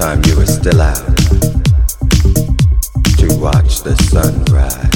time you were still out to watch the sun rise.